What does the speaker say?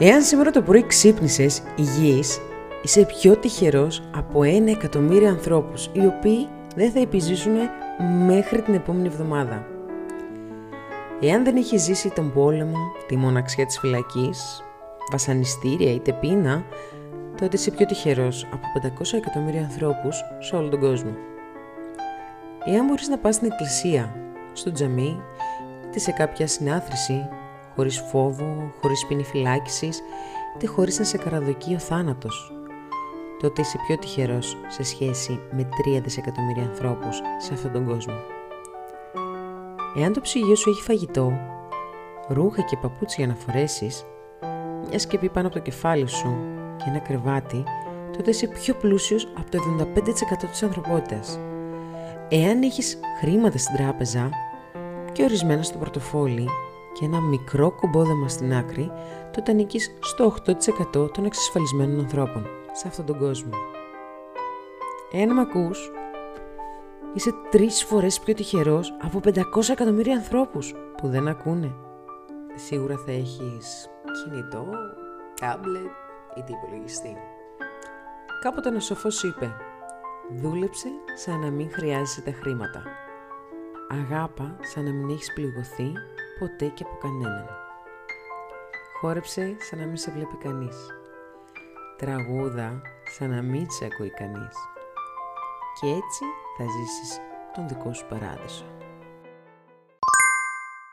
Εάν σήμερα το πρωί ξύπνησες υγιής, είσαι πιο τυχερός από ένα εκατομμύριο ανθρώπους, οι οποίοι δεν θα επιζήσουν μέχρι την επόμενη εβδομάδα. Εάν δεν έχεις ζήσει τον πόλεμο, τη μοναξιά της φυλακής, βασανιστήρια ή πείνα, τότε είσαι πιο τυχερός από 500 εκατομμύρια ανθρώπους σε όλο τον κόσμο. Εάν μπορείς να πας στην εκκλησία, στο τζαμί, είτε σε κάποια συνάθρηση, χωρίς φόβο, χωρίς ποινή φυλάκισης, είτε χωρίς να σε καραδοκεί ο θάνατος, τότε είσαι πιο τυχερός σε σχέση με 3 δισεκατομμύρια ανθρώπους σε αυτόν τον κόσμο. Εάν το ψυγείο σου έχει φαγητό, ρούχα και παπούτσια να φορέσεις, μια σκεπή πάνω από το κεφάλι σου και ένα κρεβάτι, τότε είσαι πιο πλούσιος από το 75% της ανθρωπότητας. Εάν έχεις χρήματα στην τράπεζα και ορισμένα στο πορτοφόλι και ένα μικρό κομπόδεμα στην άκρη, τότε ανήκεις στο 8% των εξασφαλισμένων ανθρώπων σε αυτόν τον κόσμο. Εάν με ακούς, είσαι τρεις φορές πιο τυχερός από 500 εκατομμύρια ανθρώπους που δεν ακούνε. Σίγουρα θα έχεις κινητό, τάμπλετ ή τι υπολογιστή. Κάποτε ένα σοφός είπε «Δούλεψε σαν να μην χρειάζεσαι τα χρήματα. Αγάπα σαν να μην έχεις πληγωθεί ποτέ και από κανέναν. Χόρεψε σαν να μην σε βλέπει κανείς. Τραγούδα σαν να μην σε ακούει κανείς. Και έτσι θα ζήσεις τον δικό σου παράδεισο.